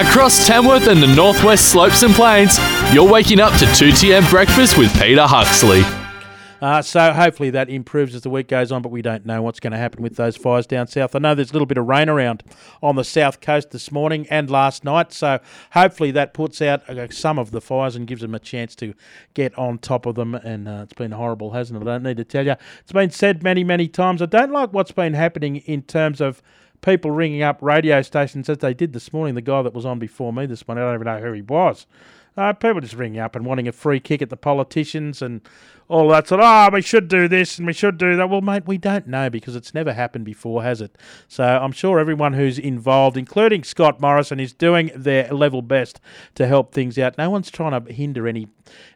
Across Tamworth and the Northwest Slopes and Plains, you're waking up to 2TM Breakfast with Peter Huxley. Uh, so hopefully that improves as the week goes on, but we don't know what's going to happen with those fires down south. I know there's a little bit of rain around on the south coast this morning and last night, so hopefully that puts out uh, some of the fires and gives them a chance to get on top of them. And uh, it's been horrible, hasn't it? I don't need to tell you. It's been said many, many times. I don't like what's been happening in terms of people ringing up radio stations as they did this morning. The guy that was on before me this morning, I don't even know who he was. Uh, people just ringing up and wanting a free kick at the politicians and all that sort of, oh, we should do this and we should do that. Well, mate, we don't know because it's never happened before, has it? So I'm sure everyone who's involved, including Scott Morrison, is doing their level best to help things out. No one's trying to hinder any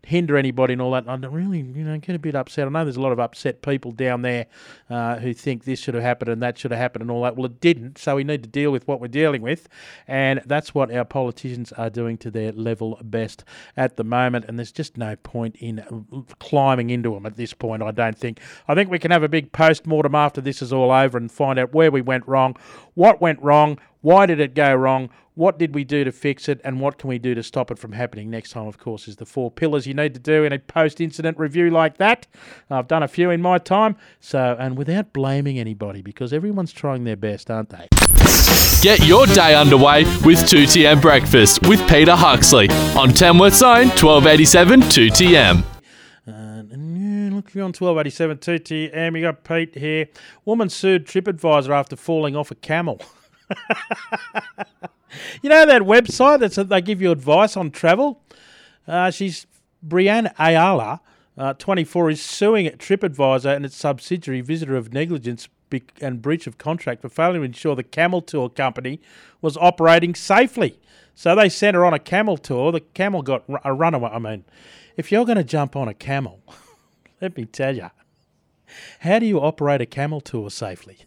hinder anybody and all that. I really, you know, get a bit upset. I know there's a lot of upset people down there uh, who think this should have happened and that should have happened and all that. Well, it didn't, so we need to deal with what we're dealing with, and that's what our politicians are doing to their level best at the moment. And there's just no point in climbing into them at this point. I don't think. I think we can have a big post mortem after this is all over and find out where we went wrong, what went wrong, why did it go wrong? What did we do to fix it? And what can we do to stop it from happening next time? Of course, is the four pillars you need to do in a post incident review like that. I've done a few in my time. So, and without blaming anybody, because everyone's trying their best, aren't they? Get your day underway with 2TM Breakfast with Peter Huxley on Tamworth own 1287 2TM. Look, you're on 1287 2TM. You got Pete here. Woman sued TripAdvisor after falling off a camel. you know that website that they give you advice on travel? Uh, she's Brianne Ayala, uh, 24, is suing TripAdvisor and its subsidiary Viator of Negligence and breach of contract for failing to ensure the camel tour company was operating safely. So they sent her on a camel tour. The camel got a runaway. I mean, if you're going to jump on a camel, let me tell you, how do you operate a camel tour safely?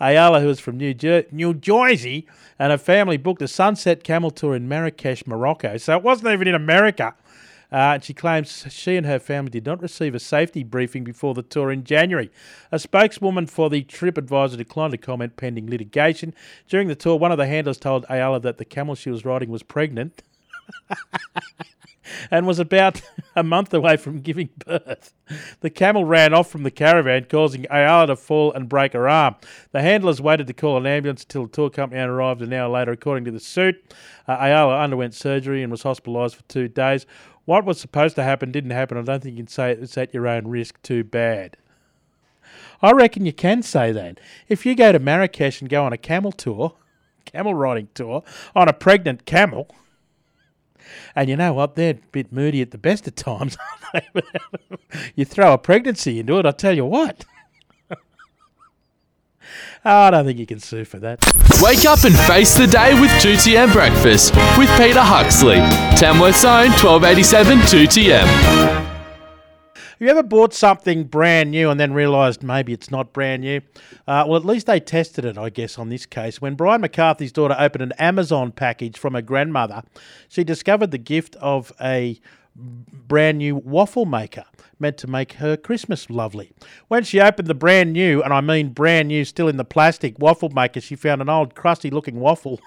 Ayala, who is from New, Jer- New Jersey, and her family booked a sunset camel tour in Marrakesh, Morocco. So it wasn't even in America. Uh, she claims she and her family did not receive a safety briefing before the tour in January. A spokeswoman for the TripAdvisor declined to comment pending litigation. During the tour, one of the handlers told Ayala that the camel she was riding was pregnant. and was about a month away from giving birth. The camel ran off from the caravan, causing Ayala to fall and break her arm. The handlers waited to call an ambulance until the tour company arrived an hour later, according to the suit. Uh, Ayala underwent surgery and was hospitalised for two days. What was supposed to happen didn't happen. I don't think you can say it's at your own risk. Too bad. I reckon you can say that. If you go to Marrakesh and go on a camel tour, camel riding tour, on a pregnant camel, and you know what? They're a bit moody at the best of times. you throw a pregnancy into it, I tell you what. oh, I don't think you can sue for that. Wake up and face the day with 2TM Breakfast with Peter Huxley. Tamworth's own 1287 2TM. Have you ever bought something brand new and then realised maybe it's not brand new? Uh, well, at least they tested it, I guess, on this case. When Brian McCarthy's daughter opened an Amazon package from her grandmother, she discovered the gift of a brand new waffle maker meant to make her Christmas lovely. When she opened the brand new, and I mean brand new, still in the plastic waffle maker, she found an old crusty looking waffle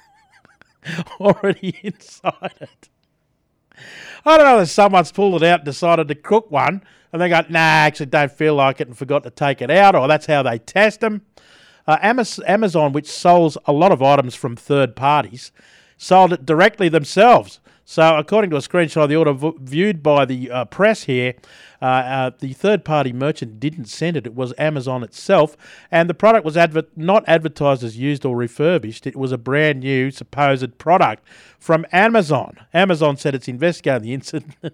already inside it. I don't know if someone's pulled it out and decided to cook one and they go, nah, actually don't feel like it and forgot to take it out, or that's how they test them. Uh, Amazon, which sells a lot of items from third parties, sold it directly themselves. So, according to a screenshot of the order v- viewed by the uh, press here, uh, uh, the third party merchant didn't send it. It was Amazon itself. And the product was adver- not advertised as used or refurbished. It was a brand new supposed product from Amazon. Amazon said it's investigating the incident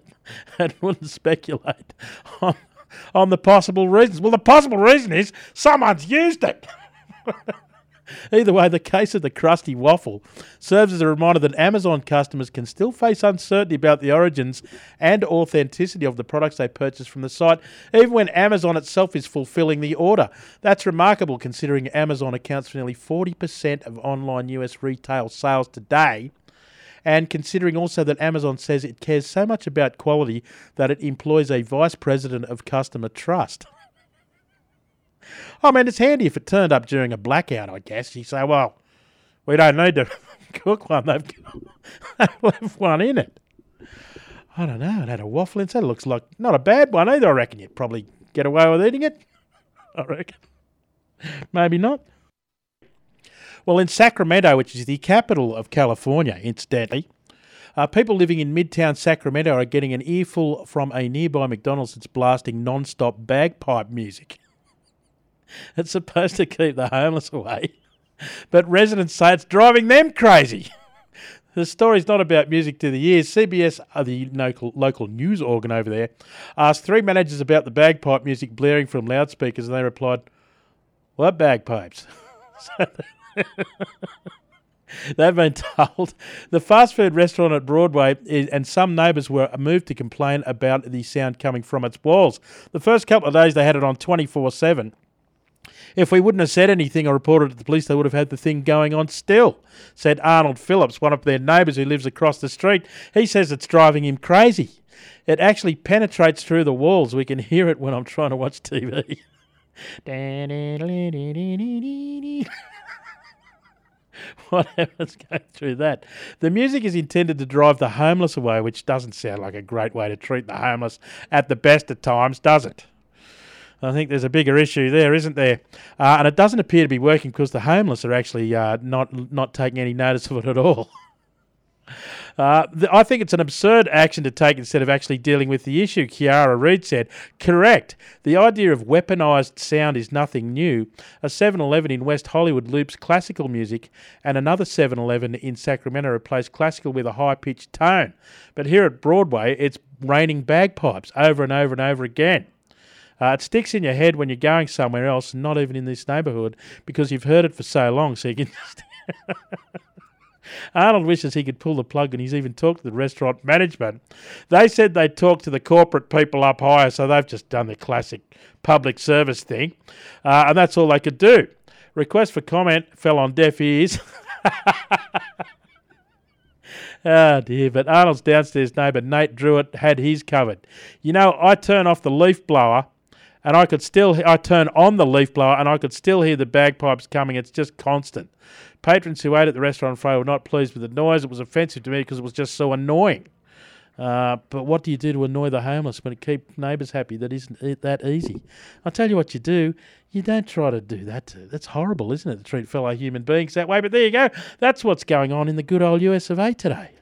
and wouldn't speculate on, on the possible reasons. Well, the possible reason is someone's used it. Either way, the case of the crusty waffle serves as a reminder that Amazon customers can still face uncertainty about the origins and authenticity of the products they purchase from the site, even when Amazon itself is fulfilling the order. That's remarkable considering Amazon accounts for nearly 40% of online US retail sales today. And considering also that Amazon says it cares so much about quality that it employs a vice president of customer trust. I mean, it's handy if it turned up during a blackout, I guess. You say, well, we don't need to cook one, they've, they've left one in it. I don't know. It had a waffle inside. It looks like not a bad one either. I reckon you'd probably get away with eating it. I reckon. Maybe not. Well, in Sacramento, which is the capital of California, incidentally, uh, people living in Midtown Sacramento are getting an earful from a nearby McDonald's that's blasting non stop bagpipe music. it's supposed to keep the homeless away, but residents say it's driving them crazy. The story's not about music to the ears. CBS, uh, the local, local news organ over there, asked three managers about the bagpipe music blaring from loudspeakers, and they replied, What bagpipes? They've been told the fast food restaurant at Broadway is, and some neighbours were moved to complain about the sound coming from its walls. The first couple of days they had it on 24 7. If we wouldn't have said anything or reported to the police, they would have had the thing going on still, said Arnold Phillips, one of their neighbours who lives across the street. He says it's driving him crazy. It actually penetrates through the walls. We can hear it when I'm trying to watch TV. Whatever's going through that. The music is intended to drive the homeless away, which doesn't sound like a great way to treat the homeless at the best of times, does it? I think there's a bigger issue there, isn't there? Uh, and it doesn't appear to be working because the homeless are actually uh, not not taking any notice of it at all. Uh, I think it's an absurd action to take instead of actually dealing with the issue, Kiara Reid said. Correct. The idea of weaponised sound is nothing new. A 7 Eleven in West Hollywood loops classical music, and another 7 Eleven in Sacramento replaced classical with a high pitched tone. But here at Broadway, it's raining bagpipes over and over and over again. Uh, it sticks in your head when you're going somewhere else, not even in this neighbourhood, because you've heard it for so long. So you can just. Arnold wishes he could pull the plug, and he's even talked to the restaurant management. They said they'd talk to the corporate people up higher, so they've just done the classic public service thing, uh, and that's all they could do. Request for comment fell on deaf ears. Oh dear, but Arnold's downstairs neighbour Nate Druitt had his covered. You know, I turn off the leaf blower and I could still I turn on the leaf blower and I could still hear the bagpipes coming. It's just constant. Patrons who ate at the restaurant Friday were not pleased with the noise. It was offensive to me because it was just so annoying. Uh, but what do you do to annoy the homeless when it keep neighbours happy? That isn't that easy. I'll tell you what you do. You don't try to do that. To, that's horrible, isn't it? To treat fellow human beings that way. But there you go. That's what's going on in the good old US of A today.